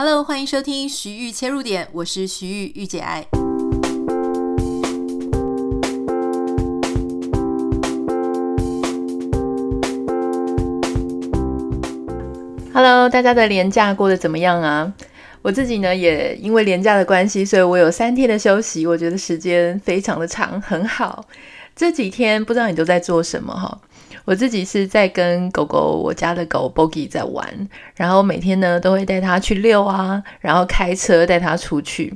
Hello，欢迎收听徐玉切入点，我是徐玉御姐爱。Hello，大家的年假过得怎么样啊？我自己呢，也因为连假的关系，所以我有三天的休息，我觉得时间非常的长，很好。这几天不知道你都在做什么哈？我自己是在跟狗狗，我家的狗 Bogi 在玩，然后每天呢都会带它去遛啊，然后开车带它出去。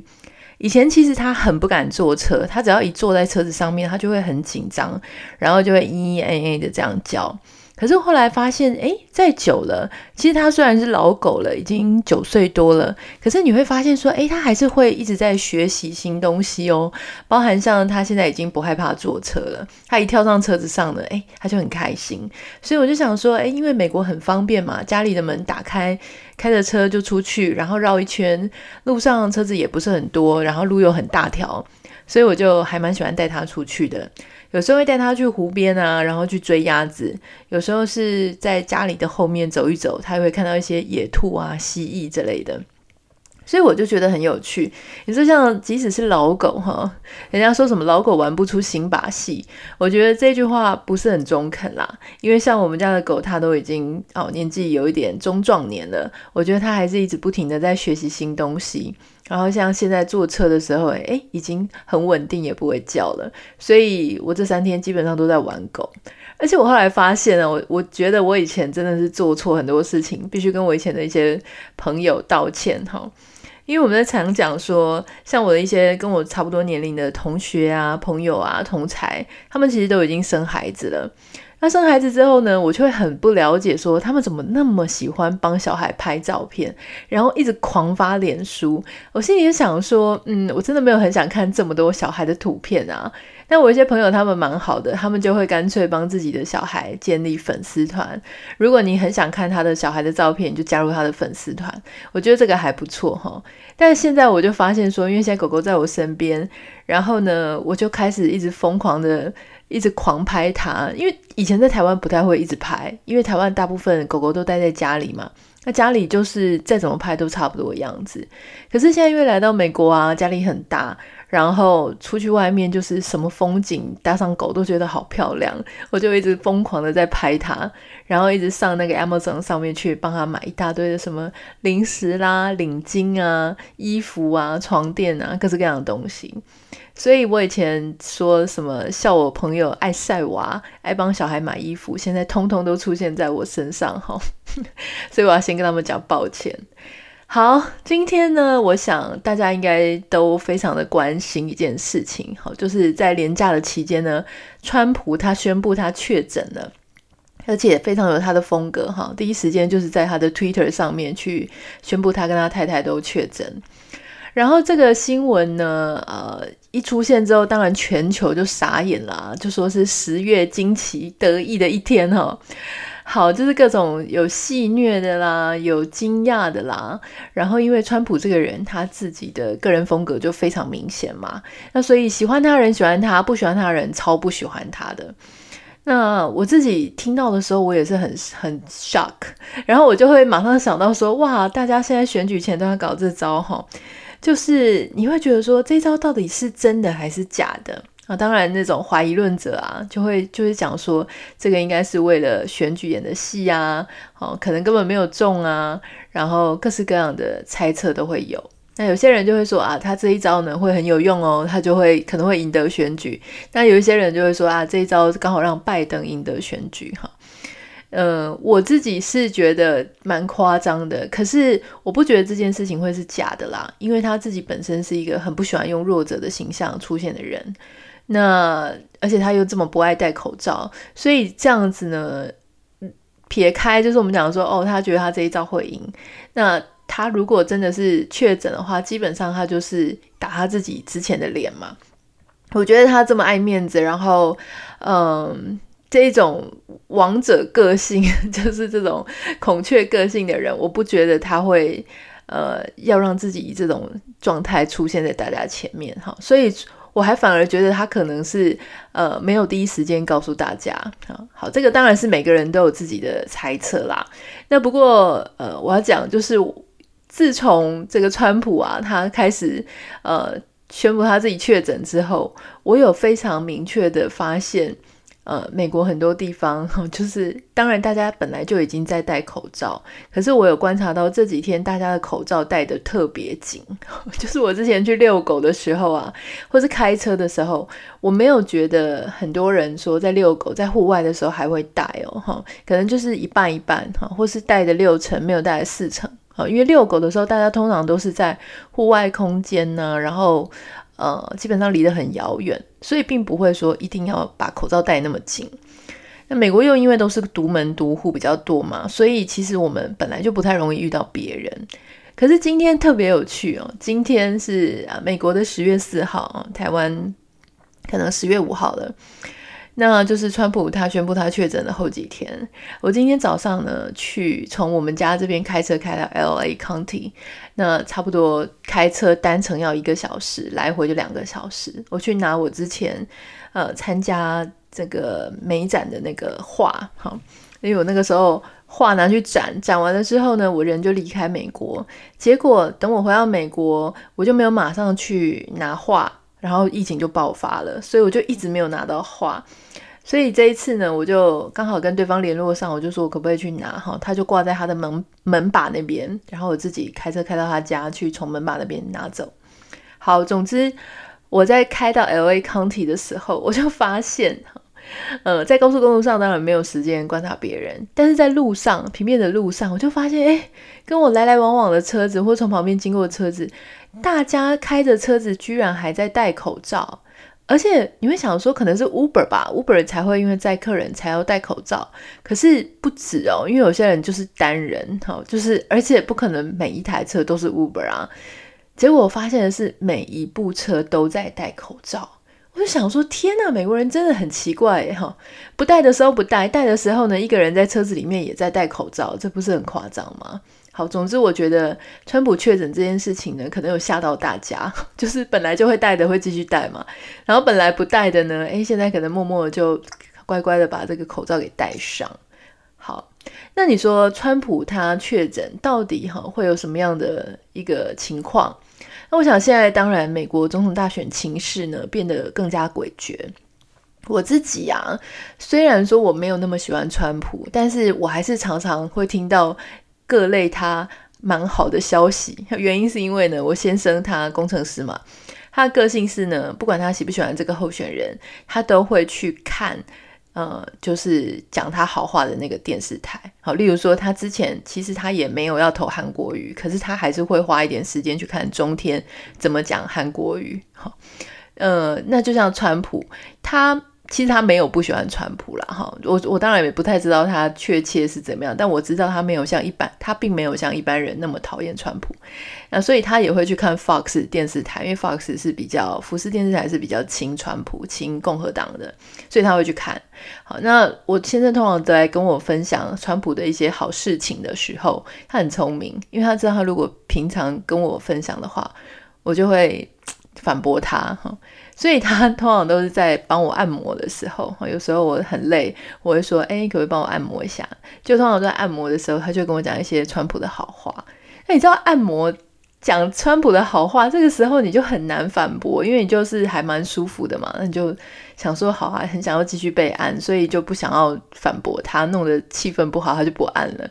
以前其实它很不敢坐车，它只要一坐在车子上面，它就会很紧张，然后就会咿咿哎哎的这样叫。可是后来发现，哎，再久了，其实它虽然是老狗了，已经九岁多了，可是你会发现说，哎，它还是会一直在学习新东西哦。包含像它现在已经不害怕坐车了，它一跳上车子上了，哎，它就很开心。所以我就想说，哎，因为美国很方便嘛，家里的门打开，开着车就出去，然后绕一圈，路上车子也不是很多，然后路又很大条，所以我就还蛮喜欢带他出去的。有时候会带他去湖边啊，然后去追鸭子；有时候是在家里的后面走一走，他也会看到一些野兔啊、蜥蜴之类的。所以我就觉得很有趣。你说像即使是老狗哈，人家说什么老狗玩不出新把戏，我觉得这句话不是很中肯啦。因为像我们家的狗，它都已经哦年纪有一点中壮年了，我觉得它还是一直不停的在学习新东西。然后像现在坐车的时候，诶，已经很稳定，也不会叫了。所以我这三天基本上都在玩狗。而且我后来发现呢，我我觉得我以前真的是做错很多事情，必须跟我以前的一些朋友道歉哈。因为我们在常讲说，像我的一些跟我差不多年龄的同学啊、朋友啊、同才，他们其实都已经生孩子了。那生孩子之后呢，我就会很不了解，说他们怎么那么喜欢帮小孩拍照片，然后一直狂发脸书。我心里就想说，嗯，我真的没有很想看这么多小孩的图片啊。但我一些朋友他们蛮好的，他们就会干脆帮自己的小孩建立粉丝团。如果你很想看他的小孩的照片，你就加入他的粉丝团。我觉得这个还不错哈。但是现在我就发现说，因为现在狗狗在我身边，然后呢，我就开始一直疯狂的。一直狂拍它，因为以前在台湾不太会一直拍，因为台湾大部分狗狗都待在家里嘛，那家里就是再怎么拍都差不多的样子。可是现在因为来到美国啊，家里很大，然后出去外面就是什么风景搭上狗都觉得好漂亮，我就一直疯狂的在拍它，然后一直上那个 Amazon 上面去帮他买一大堆的什么零食啦、领巾啊、衣服啊、床垫啊，各式各样的东西。所以我以前说什么笑我朋友爱晒娃、爱帮小孩买衣服，现在通通都出现在我身上哈，所以我要先跟他们讲抱歉。好，今天呢，我想大家应该都非常的关心一件事情，好，就是在连假的期间呢，川普他宣布他确诊了，而且非常有他的风格哈，第一时间就是在他的 Twitter 上面去宣布他跟他太太都确诊。然后这个新闻呢，呃，一出现之后，当然全球就傻眼了，就说是十月惊奇得意的一天哈。好，就是各种有戏谑的啦，有惊讶的啦。然后因为川普这个人，他自己的个人风格就非常明显嘛，那所以喜欢他的人喜欢他，不喜欢他的人超不喜欢他的。那我自己听到的时候，我也是很很 shock，然后我就会马上想到说，哇，大家现在选举前都要搞这招哈。就是你会觉得说，这招到底是真的还是假的啊？当然，那种怀疑论者啊，就会就是讲说，这个应该是为了选举演的戏啊，哦，可能根本没有中啊，然后各式各样的猜测都会有。那有些人就会说啊，他这一招呢会很有用哦，他就会可能会赢得选举。那有一些人就会说啊，这一招刚好让拜登赢得选举哈。呃，我自己是觉得蛮夸张的，可是我不觉得这件事情会是假的啦，因为他自己本身是一个很不喜欢用弱者的形象出现的人，那而且他又这么不爱戴口罩，所以这样子呢，撇开就是我们讲说，哦，他觉得他这一招会赢，那他如果真的是确诊的话，基本上他就是打他自己之前的脸嘛。我觉得他这么爱面子，然后，嗯。这一种王者个性，就是这种孔雀个性的人，我不觉得他会呃要让自己以这种状态出现在大家前面哈，所以我还反而觉得他可能是呃没有第一时间告诉大家。好，好，这个当然是每个人都有自己的猜测啦。那不过呃我要讲就是自从这个川普啊，他开始呃宣布他自己确诊之后，我有非常明确的发现。呃，美国很多地方，就是当然大家本来就已经在戴口罩，可是我有观察到这几天大家的口罩戴得特别紧。就是我之前去遛狗的时候啊，或是开车的时候，我没有觉得很多人说在遛狗在户外的时候还会戴哦，哈，可能就是一半一半哈，或是戴的六成，没有戴的四成。因为遛狗的时候大家通常都是在户外空间呢，然后。呃，基本上离得很遥远，所以并不会说一定要把口罩戴那么紧。那美国又因为都是独门独户比较多嘛，所以其实我们本来就不太容易遇到别人。可是今天特别有趣哦，今天是啊美国的十月四号，台湾可能十月五号了。那就是川普他宣布他确诊的后几天，我今天早上呢去从我们家这边开车开到 LA County，那差不多开车单程要一个小时，来回就两个小时。我去拿我之前呃参加这个美展的那个画，哈，因为我那个时候画拿去展，展完了之后呢，我人就离开美国。结果等我回到美国，我就没有马上去拿画。然后疫情就爆发了，所以我就一直没有拿到画。所以这一次呢，我就刚好跟对方联络上，我就说我可不可以去拿哈？他就挂在他的门门把那边，然后我自己开车开到他家去，从门把那边拿走。好，总之我在开到 LA County 的时候，我就发现，呃，在高速公路上当然没有时间观察别人，但是在路上平面的路上，我就发现，哎，跟我来来往往的车子或从旁边经过的车子。大家开着车子，居然还在戴口罩，而且你会想说，可能是 Uber 吧，Uber 才会因为载客人才要戴口罩。可是不止哦，因为有些人就是单人，哈，就是而且不可能每一台车都是 Uber 啊。结果我发现的是，每一部车都在戴口罩。我就想说，天呐，美国人真的很奇怪哈，不戴的时候不戴，戴的时候呢，一个人在车子里面也在戴口罩，这不是很夸张吗？好，总之我觉得川普确诊这件事情呢，可能有吓到大家，就是本来就会戴的会继续戴嘛，然后本来不戴的呢，诶，现在可能默默的就乖乖的把这个口罩给戴上。那你说川普他确诊到底哈会有什么样的一个情况？那我想现在当然美国总统大选情势呢变得更加诡谲。我自己啊，虽然说我没有那么喜欢川普，但是我还是常常会听到。各类他蛮好的消息，原因是因为呢，我先生他工程师嘛，他的个性是呢，不管他喜不喜欢这个候选人，他都会去看，呃，就是讲他好话的那个电视台。好，例如说他之前其实他也没有要投韩国语，可是他还是会花一点时间去看中天怎么讲韩国语。好，呃，那就像川普他。其实他没有不喜欢川普啦，哈，我我当然也不太知道他确切是怎么样，但我知道他没有像一般，他并没有像一般人那么讨厌川普，那所以他也会去看 Fox 电视台，因为 Fox 是比较福斯电视台是比较亲川普、亲共和党的，所以他会去看。好，那我先生通常都在跟我分享川普的一些好事情的时候，他很聪明，因为他知道他如果平常跟我分享的话，我就会反驳他，哈。所以他 通常都是在帮我按摩的时候，有时候我很累，我会说：“哎，可不可以帮我按摩一下？”就通常在按摩的时候，他就跟我讲一些川普的好话。那你知道按摩讲川普的好话，这个时候你就很难反驳，因为你就是还蛮舒服的嘛。那你就想说好啊，很想要继续被按，所以就不想要反驳他，弄得气氛不好，他就不按了。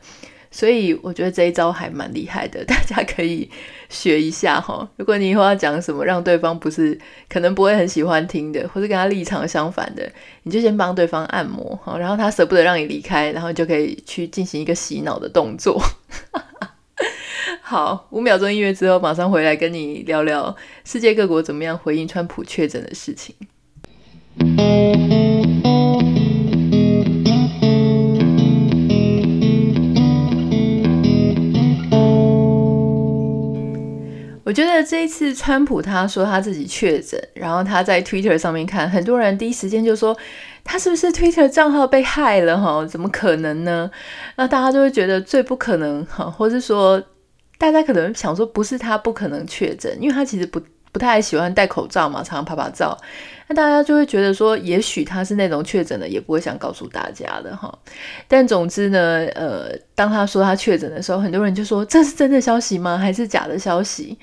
所以我觉得这一招还蛮厉害的，大家可以学一下哈。如果你以后要讲什么让对方不是可能不会很喜欢听的，或者跟他立场相反的，你就先帮对方按摩哈，然后他舍不得让你离开，然后就可以去进行一个洗脑的动作。好，五秒钟音乐之后，马上回来跟你聊聊世界各国怎么样回应川普确诊的事情。我觉得这一次川普他说他自己确诊，然后他在 Twitter 上面看，很多人第一时间就说他是不是 Twitter 账号被害了哈？怎么可能呢？那大家就会觉得最不可能哈，或是说大家可能想说不是他不可能确诊，因为他其实不不太喜欢戴口罩嘛，常常拍拍照。那大家就会觉得说，也许他是那种确诊的，也不会想告诉大家的哈。但总之呢，呃，当他说他确诊的时候，很多人就说，这是真的消息吗？还是假的消息？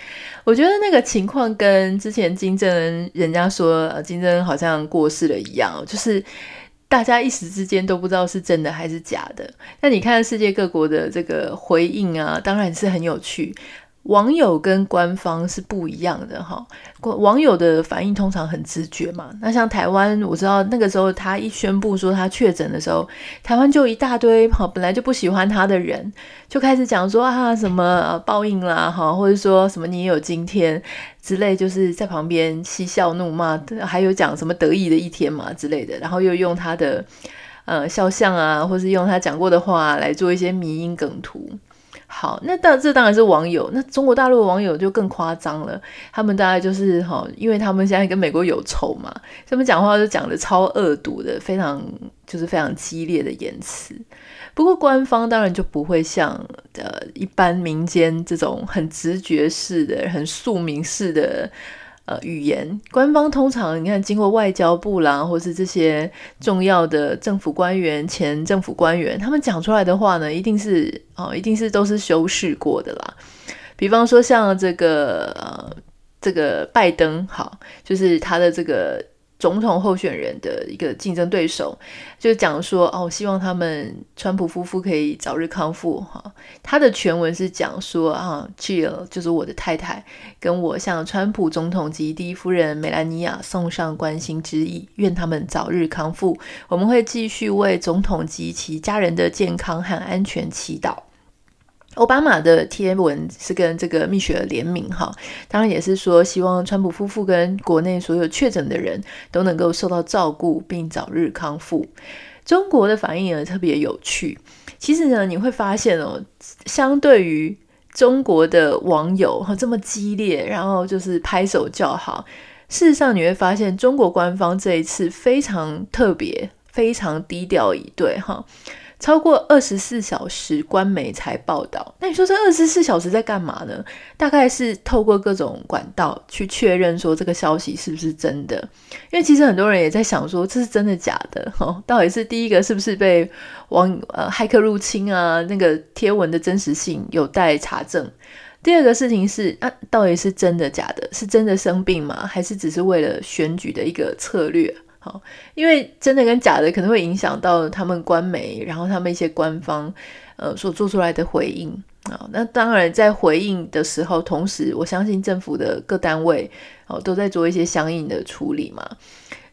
我觉得那个情况跟之前金正恩人家说，金正恩好像过世了一样，就是大家一时之间都不知道是真的还是假的。那你看世界各国的这个回应啊，当然是很有趣。网友跟官方是不一样的哈，网友的反应通常很直觉嘛。那像台湾，我知道那个时候他一宣布说他确诊的时候，台湾就一大堆哈，本来就不喜欢他的人就开始讲说啊什么报应啦哈，或者说什么你也有今天之类，就是在旁边嬉笑怒骂，还有讲什么得意的一天嘛之类的，然后又用他的呃肖像啊，或是用他讲过的话来做一些迷因梗图。好，那当这当然是网友，那中国大陆的网友就更夸张了。他们大概就是哈，因为他们现在跟美国有仇嘛，他们讲话就讲的超恶毒的，非常就是非常激烈的言辞。不过官方当然就不会像呃一般民间这种很直觉式的、很宿命式的。呃，语言官方通常你看，经过外交部啦，或是这些重要的政府官员、前政府官员，他们讲出来的话呢，一定是哦，一定是都是修饰过的啦。比方说像这个呃，这个拜登，好，就是他的这个。总统候选人的一个竞争对手，就讲说哦，希望他们川普夫妇可以早日康复哈。他的全文是讲说啊，Jill 就是我的太太，跟我向川普总统及第一夫人梅兰妮亚送上关心之意，愿他们早日康复。我们会继续为总统及其家人的健康和安全祈祷。奥巴马的贴文是跟这个蜜雪联名哈，当然也是说希望川普夫妇跟国内所有确诊的人都能够受到照顾并早日康复。中国的反应也特别有趣，其实呢，你会发现哦，相对于中国的网友哈这么激烈，然后就是拍手叫好，事实上你会发现中国官方这一次非常特别，非常低调以对哈。超过二十四小时，官媒才报道。那你说这二十四小时在干嘛呢？大概是透过各种管道去确认说这个消息是不是真的。因为其实很多人也在想说这是真的假的 哦。到底是第一个是不是被网呃骇客入侵啊？那个贴文的真实性有待查证。第二个事情是啊，到底是真的假的？是真的生病吗？还是只是为了选举的一个策略？好，因为真的跟假的可能会影响到他们官媒，然后他们一些官方呃所做出来的回应啊。那当然在回应的时候，同时我相信政府的各单位哦都在做一些相应的处理嘛。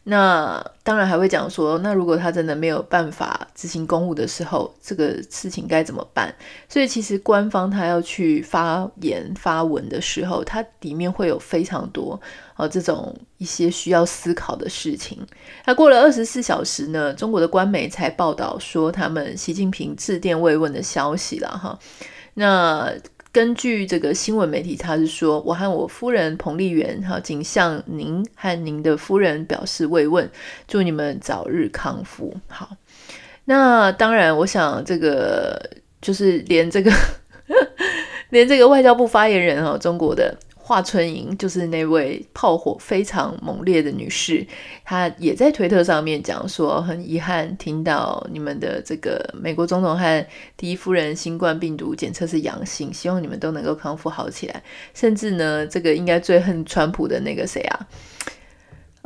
那当然还会讲说，那如果他真的没有办法执行公务的时候，这个事情该怎么办？所以其实官方他要去发言发文的时候，它里面会有非常多呃这种一些需要思考的事情。那过了二十四小时呢，中国的官媒才报道说他们习近平致电慰问的消息了哈。那根据这个新闻媒体，他是说，我和我夫人彭丽媛哈，仅向您和您的夫人表示慰问，祝你们早日康复。好，那当然，我想这个就是连这个 连这个外交部发言人哈，中国的。华春莹就是那位炮火非常猛烈的女士，她也在推特上面讲说，很遗憾听到你们的这个美国总统和第一夫人新冠病毒检测是阳性，希望你们都能够康复好起来。甚至呢，这个应该最恨川普的那个谁啊？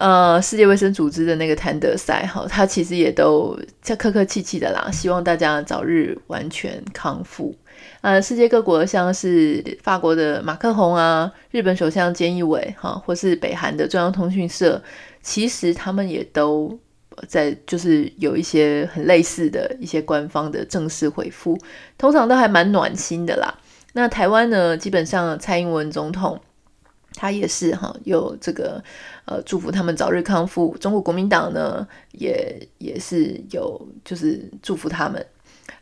呃，世界卫生组织的那个谭德塞哈，他其实也都在客客气气的啦，希望大家早日完全康复。呃，世界各国像是法国的马克宏啊，日本首相菅义伟哈，或是北韩的中央通讯社，其实他们也都在就是有一些很类似的一些官方的正式回复，通常都还蛮暖心的啦。那台湾呢，基本上蔡英文总统。他也是哈，有这个呃祝福他们早日康复。中国国民党呢，也也是有就是祝福他们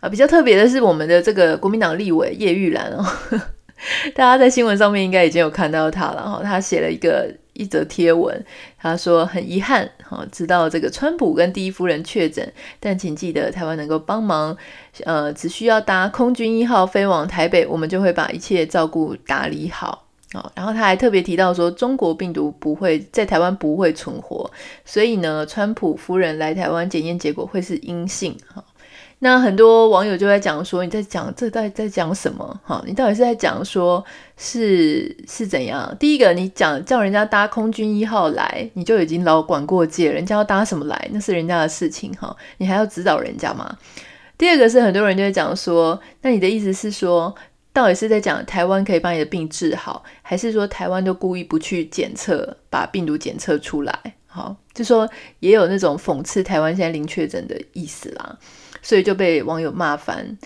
啊。比较特别的是，我们的这个国民党立委叶玉兰哦，大家在新闻上面应该已经有看到他了哈。他写了一个一则贴文，他说很遗憾哈，知道这个川普跟第一夫人确诊，但请记得台湾能够帮忙，呃，只需要搭空军一号飞往台北，我们就会把一切照顾打理好。哦，然后他还特别提到说，中国病毒不会在台湾不会存活，所以呢，川普夫人来台湾检验结果会是阴性。哈，那很多网友就在讲说，你在讲这到底在讲什么？哈，你到底是在讲说是是怎样？第一个，你讲叫人家搭空军一号来，你就已经老管过界，人家要搭什么来，那是人家的事情。哈，你还要指导人家吗？第二个是很多人就会讲说，那你的意思是说，到底是在讲台湾可以把你的病治好，还是说台湾都故意不去检测，把病毒检测出来？好，就说也有那种讽刺台湾现在零确诊的意思啦，所以就被网友骂翻。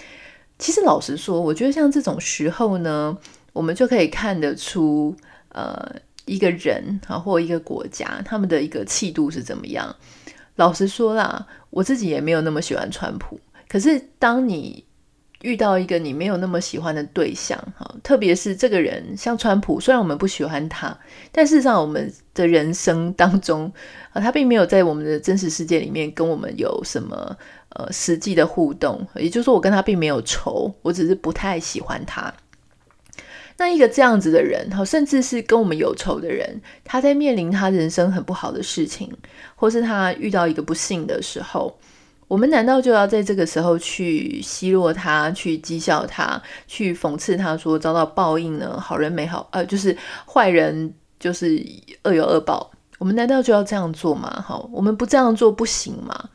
其实老实说，我觉得像这种时候呢，我们就可以看得出，呃，一个人啊或一个国家他们的一个气度是怎么样。老实说啦，我自己也没有那么喜欢川普，可是当你遇到一个你没有那么喜欢的对象，哈，特别是这个人像川普，虽然我们不喜欢他，但事实上我们的人生当中，啊，他并没有在我们的真实世界里面跟我们有什么呃实际的互动，也就是说，我跟他并没有仇，我只是不太喜欢他。那一个这样子的人，哈，甚至是跟我们有仇的人，他在面临他人生很不好的事情，或是他遇到一个不幸的时候。我们难道就要在这个时候去奚落他，去讥笑他，去讽刺他说遭到报应呢？好人没好，呃，就是坏人就是恶有恶报。我们难道就要这样做吗？好，我们不这样做不行吗？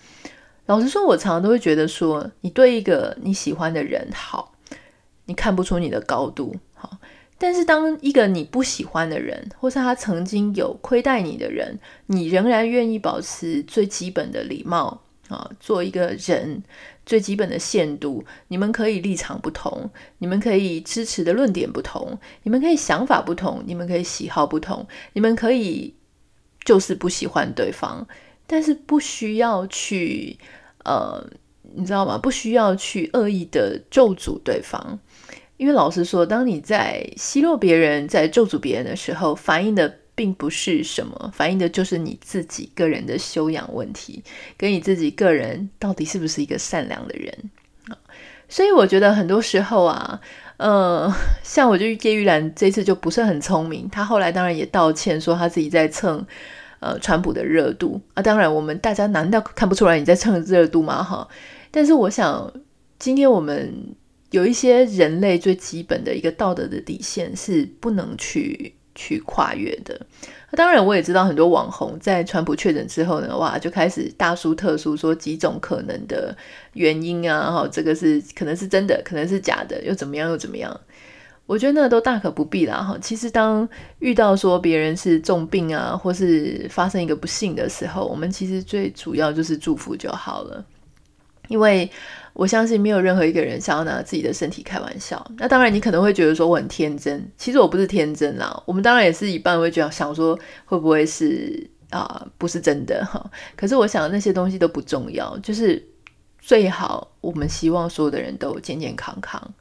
老实说，我常常都会觉得说，你对一个你喜欢的人好，你看不出你的高度，好，但是当一个你不喜欢的人，或是他曾经有亏待你的人，你仍然愿意保持最基本的礼貌。啊，做一个人最基本的限度，你们可以立场不同，你们可以支持的论点不同，你们可以想法不同，你们可以喜好不同，你们可以就是不喜欢对方，但是不需要去呃，你知道吗？不需要去恶意的咒诅对方，因为老实说，当你在奚落别人、在咒诅别人的时候，反映的。并不是什么，反映的就是你自己个人的修养问题，跟你自己个人到底是不是一个善良的人。所以我觉得很多时候啊，呃，像我就叶玉兰这次就不是很聪明，他后来当然也道歉，说他自己在蹭呃川普的热度啊。当然，我们大家难道看不出来你在蹭热度吗？哈，但是我想，今天我们有一些人类最基本的一个道德的底线是不能去。去跨越的，当然我也知道很多网红在川普确诊之后呢，哇，就开始大书特书说几种可能的原因啊，哈，这个是可能是真的，可能是假的，又怎么样又怎么样？我觉得那都大可不必啦，哈。其实当遇到说别人是重病啊，或是发生一个不幸的时候，我们其实最主要就是祝福就好了，因为。我相信没有任何一个人想要拿自己的身体开玩笑。那当然，你可能会觉得说我很天真，其实我不是天真啦。我们当然也是一半会觉得想说会不会是啊、不是真的哈。可是我想那些东西都不重要，就是。最好我们希望所有的人都健健康康。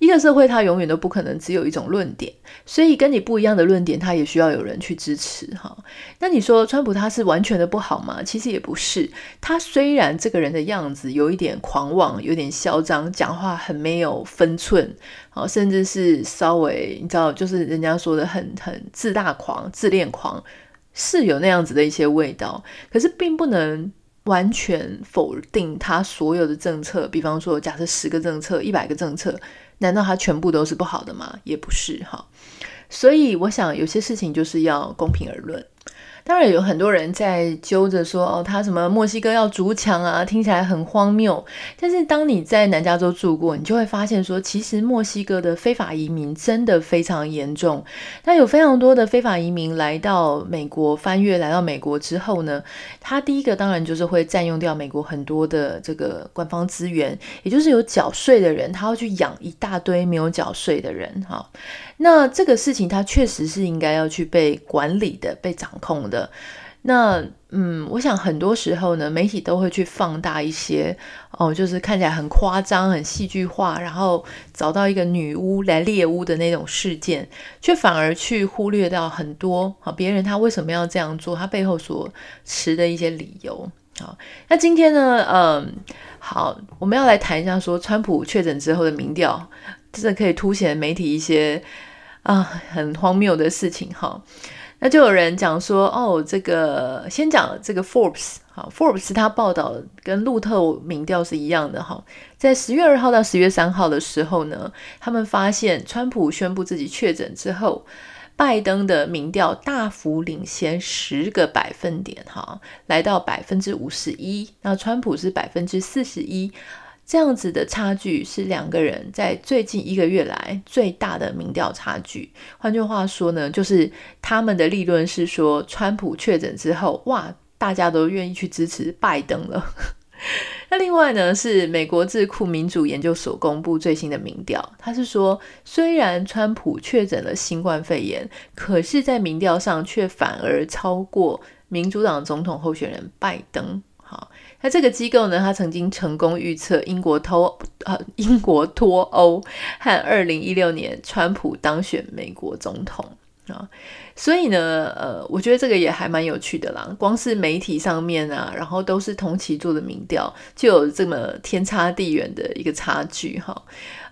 一个社会它永远都不可能只有一种论点，所以跟你不一样的论点，它也需要有人去支持哈。那你说川普他是完全的不好吗？其实也不是。他虽然这个人的样子有一点狂妄，有点嚣张，讲话很没有分寸，好甚至是稍微你知道，就是人家说的很很自大狂、自恋狂，是有那样子的一些味道。可是并不能。完全否定他所有的政策，比方说，假设十个政策、一百个政策，难道他全部都是不好的吗？也不是哈。所以，我想有些事情就是要公平而论。当然有很多人在揪着说哦，他什么墨西哥要筑墙啊，听起来很荒谬。但是当你在南加州住过，你就会发现说，其实墨西哥的非法移民真的非常严重。那有非常多的非法移民来到美国翻越，来到美国之后呢，他第一个当然就是会占用掉美国很多的这个官方资源，也就是有缴税的人，他要去养一大堆没有缴税的人哈。那这个事情，它确实是应该要去被管理的、被掌控的。那嗯，我想很多时候呢，媒体都会去放大一些哦，就是看起来很夸张、很戏剧化，然后找到一个女巫来猎巫的那种事件，却反而去忽略到很多啊别人他为什么要这样做，他背后所持的一些理由。好，那今天呢，嗯，好，我们要来谈一下说，川普确诊之后的民调。真的可以凸显媒体一些啊，很荒谬的事情哈。那就有人讲说，哦，这个先讲这个 Forbes，好，Forbes 他报道跟路透民调是一样的哈，在十月二号到十月三号的时候呢，他们发现川普宣布自己确诊之后，拜登的民调大幅领先十个百分点哈，来到百分之五十一，那川普是百分之四十一。这样子的差距是两个人在最近一个月来最大的民调差距。换句话说呢，就是他们的立论是说，川普确诊之后，哇，大家都愿意去支持拜登了。那另外呢，是美国智库民主研究所公布最新的民调，他是说，虽然川普确诊了新冠肺炎，可是，在民调上却反而超过民主党总统候选人拜登。好。那这个机构呢，他曾经成功预测英国脱呃英国脱欧和二零一六年川普当选美国总统啊，所以呢，呃，我觉得这个也还蛮有趣的啦。光是媒体上面啊，然后都是同期做的民调，就有这么天差地远的一个差距哈。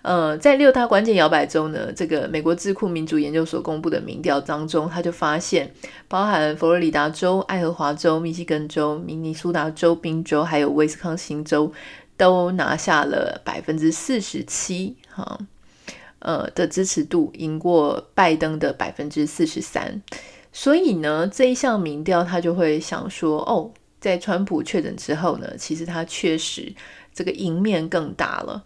呃，在六大关键摇摆州呢，这个美国智库民主研究所公布的民调当中，他就发现，包含佛罗里达州、爱荷华州、密西根州、明尼苏达州、宾州，还有威斯康星州，都拿下了百分之四十七哈，呃的支持度，赢过拜登的百分之四十三。所以呢，这一项民调他就会想说，哦，在川普确诊之后呢，其实他确实这个赢面更大了。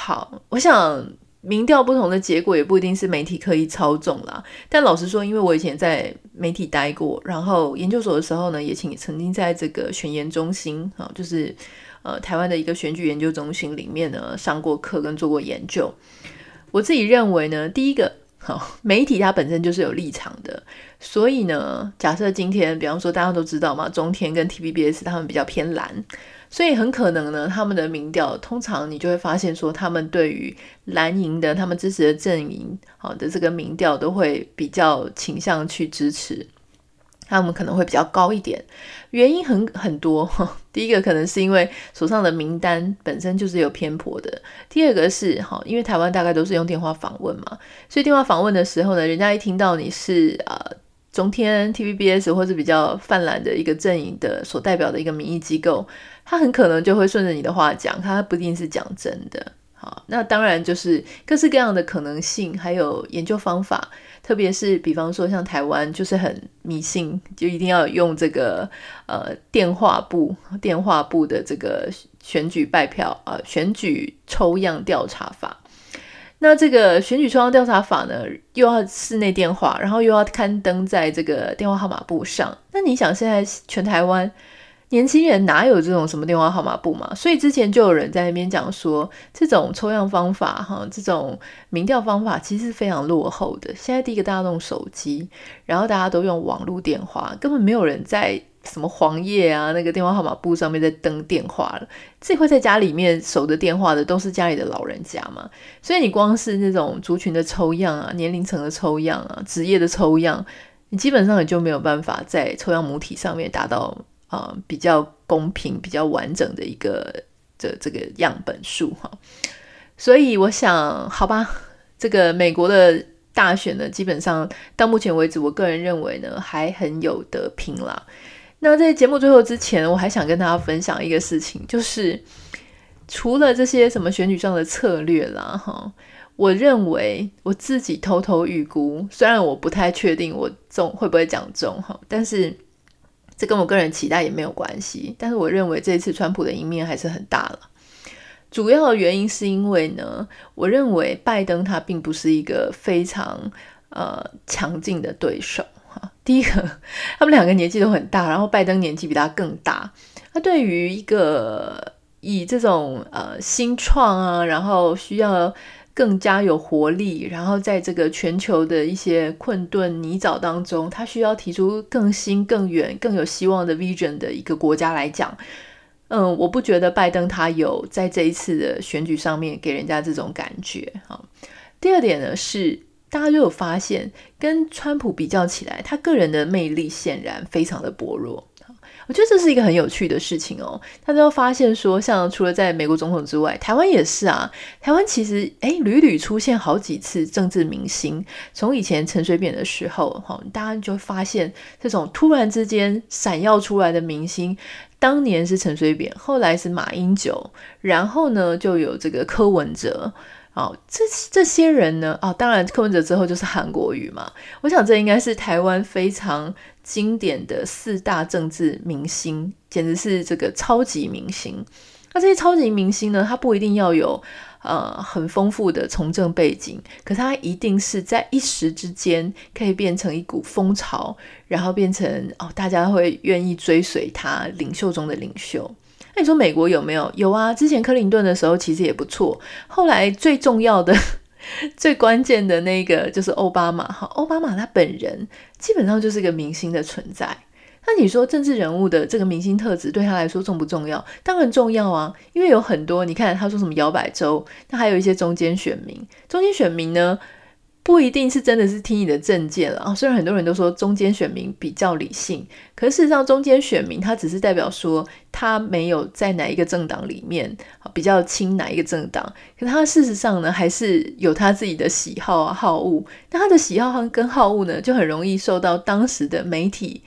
好，我想民调不同的结果也不一定是媒体刻意操纵啦。但老实说，因为我以前在媒体待过，然后研究所的时候呢，也请曾经在这个选研中心啊，就是呃台湾的一个选举研究中心里面呢上过课跟做过研究。我自己认为呢，第一个，好，媒体它本身就是有立场的，所以呢，假设今天，比方说大家都知道嘛，中天跟 TVBS 他们比较偏蓝。所以很可能呢，他们的民调通常你就会发现说，他们对于蓝营的他们支持的阵营好的这个民调都会比较倾向去支持，他们可能会比较高一点。原因很很多，第一个可能是因为手上的名单本身就是有偏颇的，第二个是哈，因为台湾大概都是用电话访问嘛，所以电话访问的时候呢，人家一听到你是呃。中天、TVBS 或是比较泛蓝的一个阵营的所代表的一个民意机构，他很可能就会顺着你的话讲，他不一定是讲真的。好，那当然就是各式各样的可能性，还有研究方法，特别是比方说像台湾就是很迷信，就一定要用这个呃电话簿、电话簿的这个选举拜票啊、选举抽样调查法。那这个选举抽样调查法呢，又要室内电话，然后又要刊登在这个电话号码簿上。那你想，现在全台湾年轻人哪有这种什么电话号码簿嘛？所以之前就有人在那边讲说，这种抽样方法，哈，这种民调方法其实是非常落后的。现在第一个大家都用手机，然后大家都用网络电话，根本没有人在。什么黄页啊，那个电话号码簿上面在登电话了。自己会在家里面守着电话的，都是家里的老人家嘛。所以你光是那种族群的抽样啊，年龄层的抽样啊，职业的抽样，你基本上也就没有办法在抽样母体上面达到、呃、比较公平、比较完整的一个这这个样本数哈。所以我想，好吧，这个美国的大选呢，基本上到目前为止，我个人认为呢，还很有得拼啦。那在节目最后之前，我还想跟大家分享一个事情，就是除了这些什么选举上的策略啦，哈，我认为我自己偷偷预估，虽然我不太确定我中会不会讲中哈，但是这跟我个人期待也没有关系。但是我认为这次川普的赢面还是很大了，主要的原因是因为呢，我认为拜登他并不是一个非常呃强劲的对手。哈第一个，他们两个年纪都很大，然后拜登年纪比他更大。他对于一个以这种呃新创啊，然后需要更加有活力，然后在这个全球的一些困顿泥沼当中，他需要提出更新、更远、更有希望的 vision 的一个国家来讲，嗯，我不觉得拜登他有在这一次的选举上面给人家这种感觉。哈，第二点呢是。大家就有发现，跟川普比较起来，他个人的魅力显然非常的薄弱。我觉得这是一个很有趣的事情哦。大家都发现说，像除了在美国总统之外，台湾也是啊。台湾其实哎，屡屡出现好几次政治明星。从以前陈水扁的时候，哈，大家就会发现这种突然之间闪耀出来的明星。当年是陈水扁，后来是马英九，然后呢就有这个柯文哲。哦，这这些人呢？哦，当然柯文哲之后就是韩国瑜嘛。我想这应该是台湾非常经典的四大政治明星，简直是这个超级明星。那这些超级明星呢，他不一定要有呃很丰富的从政背景，可他一定是在一时之间可以变成一股风潮，然后变成哦大家会愿意追随他领袖中的领袖。那你说美国有没有？有啊，之前克林顿的时候其实也不错。后来最重要的、最关键的那个就是奥巴马哈，奥巴马他本人基本上就是个明星的存在。那你说政治人物的这个明星特质对他来说重不重要？当然重要啊，因为有很多你看他说什么摇摆州，那还有一些中间选民，中间选民呢？不一定是真的是听你的政见了啊，虽然很多人都说中间选民比较理性，可是事实上中间选民他只是代表说他没有在哪一个政党里面比较亲哪一个政党，可他事实上呢还是有他自己的喜好啊好恶，那他的喜好和跟好恶呢就很容易受到当时的媒体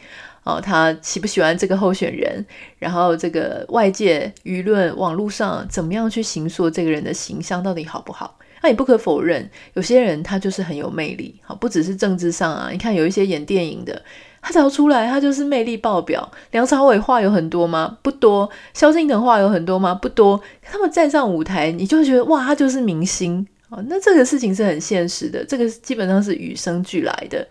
哦，他喜不喜欢这个候选人，然后这个外界舆论网络上怎么样去形塑这个人的形象到底好不好？那你不可否认，有些人他就是很有魅力，好，不只是政治上啊。你看有一些演电影的，他只要出来，他就是魅力爆表。梁朝伟话有很多吗？不多。萧敬腾话有很多吗？不多。他们站上舞台，你就会觉得哇，他就是明星啊。那这个事情是很现实的，这个基本上是与生俱来的。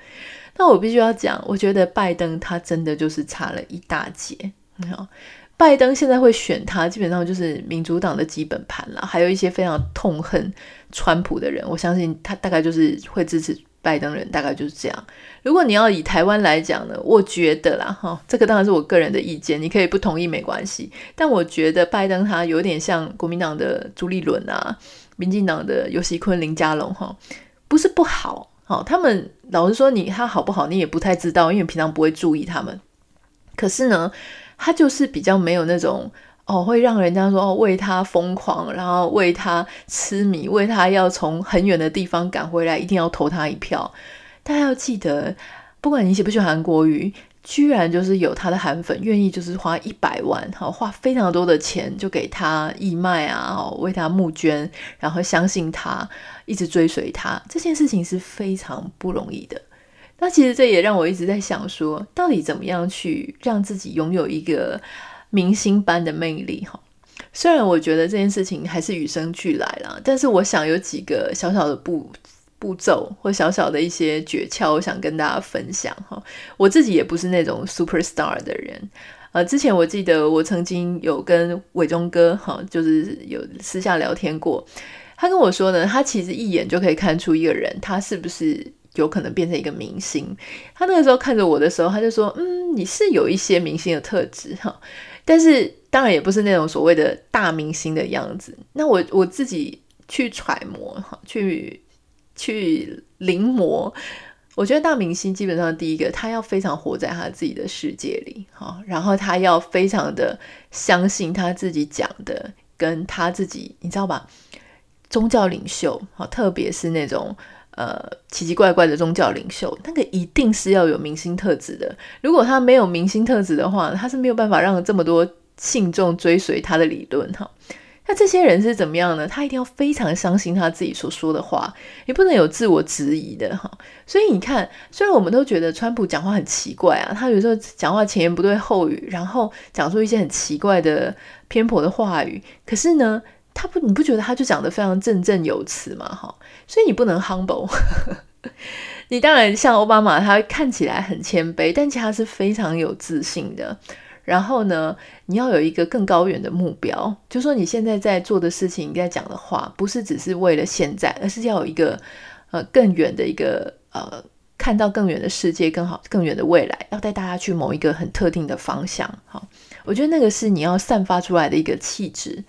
那我必须要讲，我觉得拜登他真的就是差了一大截，好。拜登现在会选他，基本上就是民主党的基本盘了。还有一些非常痛恨川普的人，我相信他大概就是会支持拜登人，大概就是这样。如果你要以台湾来讲呢，我觉得啦，哈，这个当然是我个人的意见，你可以不同意没关系。但我觉得拜登他有点像国民党的朱立伦啊，民进党的尤锡坤、林佳龙，哈，不是不好，好，他们老实说你他好不好，你也不太知道，因为平常不会注意他们。可是呢，他就是比较没有那种哦，会让人家说哦，为他疯狂，然后为他痴迷，为他要从很远的地方赶回来，一定要投他一票。大家要记得，不管你喜不喜欢韩国瑜，居然就是有他的韩粉愿意就是花一百万，好花非常多的钱就给他义卖啊，为他募捐，然后相信他，一直追随他，这件事情是非常不容易的。那其实这也让我一直在想说，到底怎么样去让自己拥有一个明星般的魅力哈？虽然我觉得这件事情还是与生俱来啦，但是我想有几个小小的步步骤或小小的一些诀窍，我想跟大家分享哈。我自己也不是那种 super star 的人，呃，之前我记得我曾经有跟伟忠哥哈，就是有私下聊天过，他跟我说呢，他其实一眼就可以看出一个人他是不是。有可能变成一个明星。他那个时候看着我的时候，他就说：“嗯，你是有一些明星的特质哈，但是当然也不是那种所谓的大明星的样子。”那我我自己去揣摩哈，去去临摹。我觉得大明星基本上第一个，他要非常活在他自己的世界里哈，然后他要非常的相信他自己讲的，跟他自己，你知道吧？宗教领袖哈，特别是那种。呃，奇奇怪怪的宗教领袖，那个一定是要有明星特质的。如果他没有明星特质的话，他是没有办法让这么多信众追随他的理论哈。那这些人是怎么样呢？他一定要非常相信他自己所说的话，也不能有自我质疑的哈。所以你看，虽然我们都觉得川普讲话很奇怪啊，他有时候讲话前言不对后语，然后讲出一些很奇怪的偏颇的话语，可是呢，他不，你不觉得他就讲得非常振振有词吗？哈，所以你不能 humble，你当然像奥巴马，他看起来很谦卑，但其实他是非常有自信的。然后呢，你要有一个更高远的目标，就说你现在在做的事情，你在讲的话，不是只是为了现在，而是要有一个呃更远的一个呃看到更远的世界，更好更远的未来，要带大家去某一个很特定的方向。好，我觉得那个是你要散发出来的一个气质。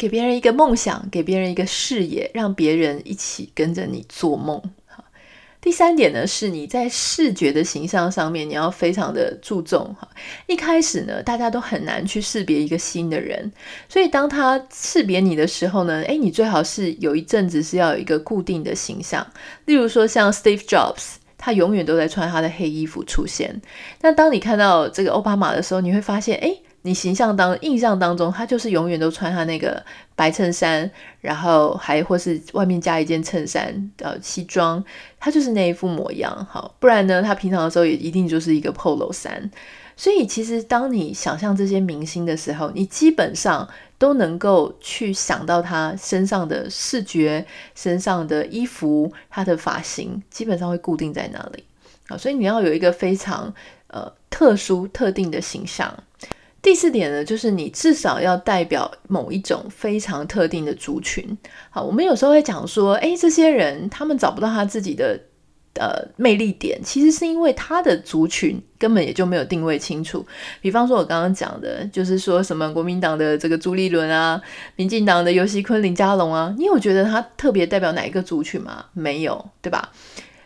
给别人一个梦想，给别人一个视野，让别人一起跟着你做梦。哈第三点呢，是你在视觉的形象上面，你要非常的注重哈。一开始呢，大家都很难去识别一个新的人，所以当他识别你的时候呢，诶，你最好是有一阵子是要有一个固定的形象。例如说像 Steve Jobs，他永远都在穿他的黑衣服出现。那当你看到这个奥巴马的时候，你会发现，诶。你形象当印象当中，他就是永远都穿他那个白衬衫，然后还或是外面加一件衬衫，呃，西装，他就是那一副模样。好，不然呢，他平常的时候也一定就是一个 polo 衫。所以，其实当你想象这些明星的时候，你基本上都能够去想到他身上的视觉、身上的衣服、他的发型，基本上会固定在那里。好，所以你要有一个非常呃特殊、特定的形象。第四点呢，就是你至少要代表某一种非常特定的族群。好，我们有时候会讲说，诶，这些人他们找不到他自己的呃魅力点，其实是因为他的族群根本也就没有定位清楚。比方说，我刚刚讲的，就是说什么国民党的这个朱立伦啊，民进党的尤锡坤、林佳龙啊，你有觉得他特别代表哪一个族群吗？没有，对吧？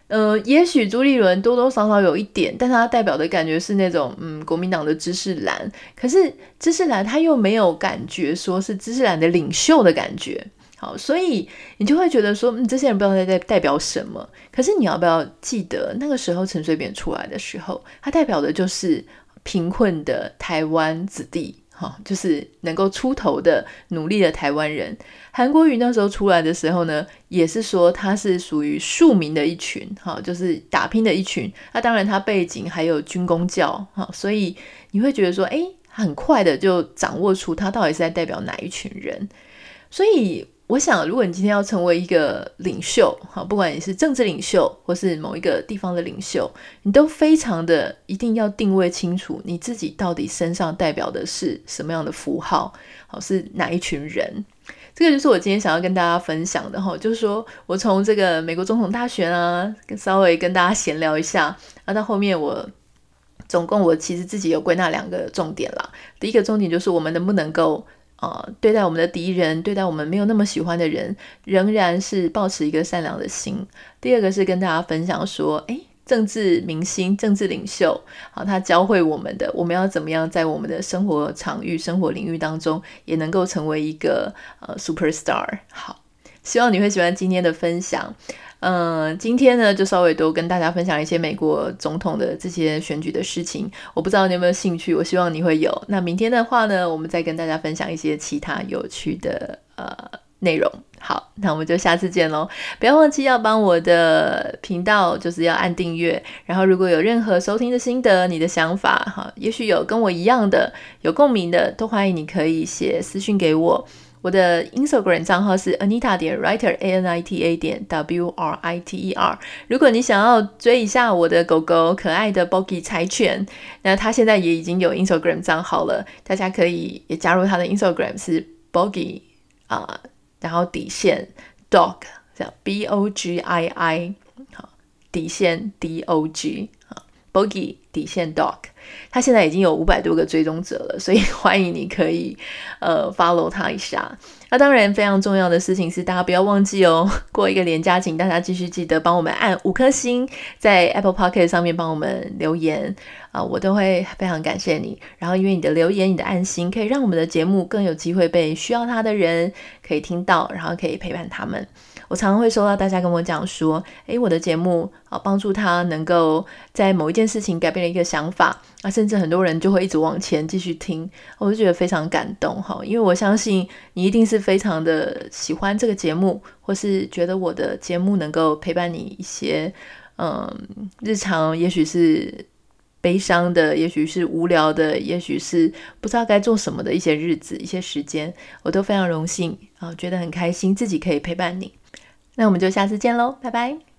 呃，也许朱立伦多多少少有一点，但他代表的感觉是那种嗯，国民党的知识蓝。可是知识蓝他又没有感觉说是知识蓝的领袖的感觉。好，所以你就会觉得说，嗯，这些人不知道在代代表什么。可是你要不要记得那个时候陈水扁出来的时候，他代表的就是贫困的台湾子弟。好，就是能够出头的努力的台湾人。韩国瑜那时候出来的时候呢，也是说他是属于庶民的一群，哈，就是打拼的一群。那当然他背景还有军公教，哈，所以你会觉得说，哎，很快的就掌握出他到底是在代表哪一群人，所以。我想，如果你今天要成为一个领袖，哈，不管你是政治领袖或是某一个地方的领袖，你都非常的一定要定位清楚你自己到底身上代表的是什么样的符号，好，是哪一群人。这个就是我今天想要跟大家分享的哈，就是说我从这个美国总统大选啊，稍微跟大家闲聊一下，啊，到后面我总共我其实自己有归纳两个重点啦。第一个重点就是我们能不能够。呃，对待我们的敌人，对待我们没有那么喜欢的人，仍然是保持一个善良的心。第二个是跟大家分享说，诶，政治明星、政治领袖，好，他教会我们的，我们要怎么样在我们的生活场域、生活领域当中，也能够成为一个呃 superstar。好，希望你会喜欢今天的分享。嗯，今天呢，就稍微多跟大家分享一些美国总统的这些选举的事情。我不知道你有没有兴趣，我希望你会有。那明天的话呢，我们再跟大家分享一些其他有趣的呃内容。好，那我们就下次见喽！不要忘记要帮我的频道，就是要按订阅。然后如果有任何收听的心得、你的想法，哈，也许有跟我一样的有共鸣的，都欢迎你可以写私讯给我。我的 Instagram 账号是 Anita 点 Writer A N I T A 点 W R I T E R。如果你想要追一下我的狗狗可爱的 Bogi 柴犬，那它现在也已经有 Instagram 账号了，大家可以也加入它的 Instagram 是 Bogi 啊、然后底线 Dog 叫 B O G I I 好，底线 D O G 好，Bogie 底线 Dog。他现在已经有五百多个追踪者了，所以 欢迎你可以呃 follow 他一下。那当然非常重要的事情是，大家不要忘记哦，过一个连假，请大家继续记得帮我们按五颗星，在 Apple Podcast 上面帮我们留言啊、我都会非常感谢你。然后因为你的留言、你的爱心，可以让我们的节目更有机会被需要他的人可以听到，然后可以陪伴他们。我常常会收到大家跟我讲说，诶，我的节目啊，帮助他能够在某一件事情改变了一个想法啊，甚至很多人就会一直往前继续听，我就觉得非常感动哈，因为我相信你一定是非常的喜欢这个节目，或是觉得我的节目能够陪伴你一些，嗯，日常也许是悲伤的，也许是无聊的，也许是不知道该做什么的一些日子、一些时间，我都非常荣幸啊，觉得很开心自己可以陪伴你。那我们就下次见喽，拜拜。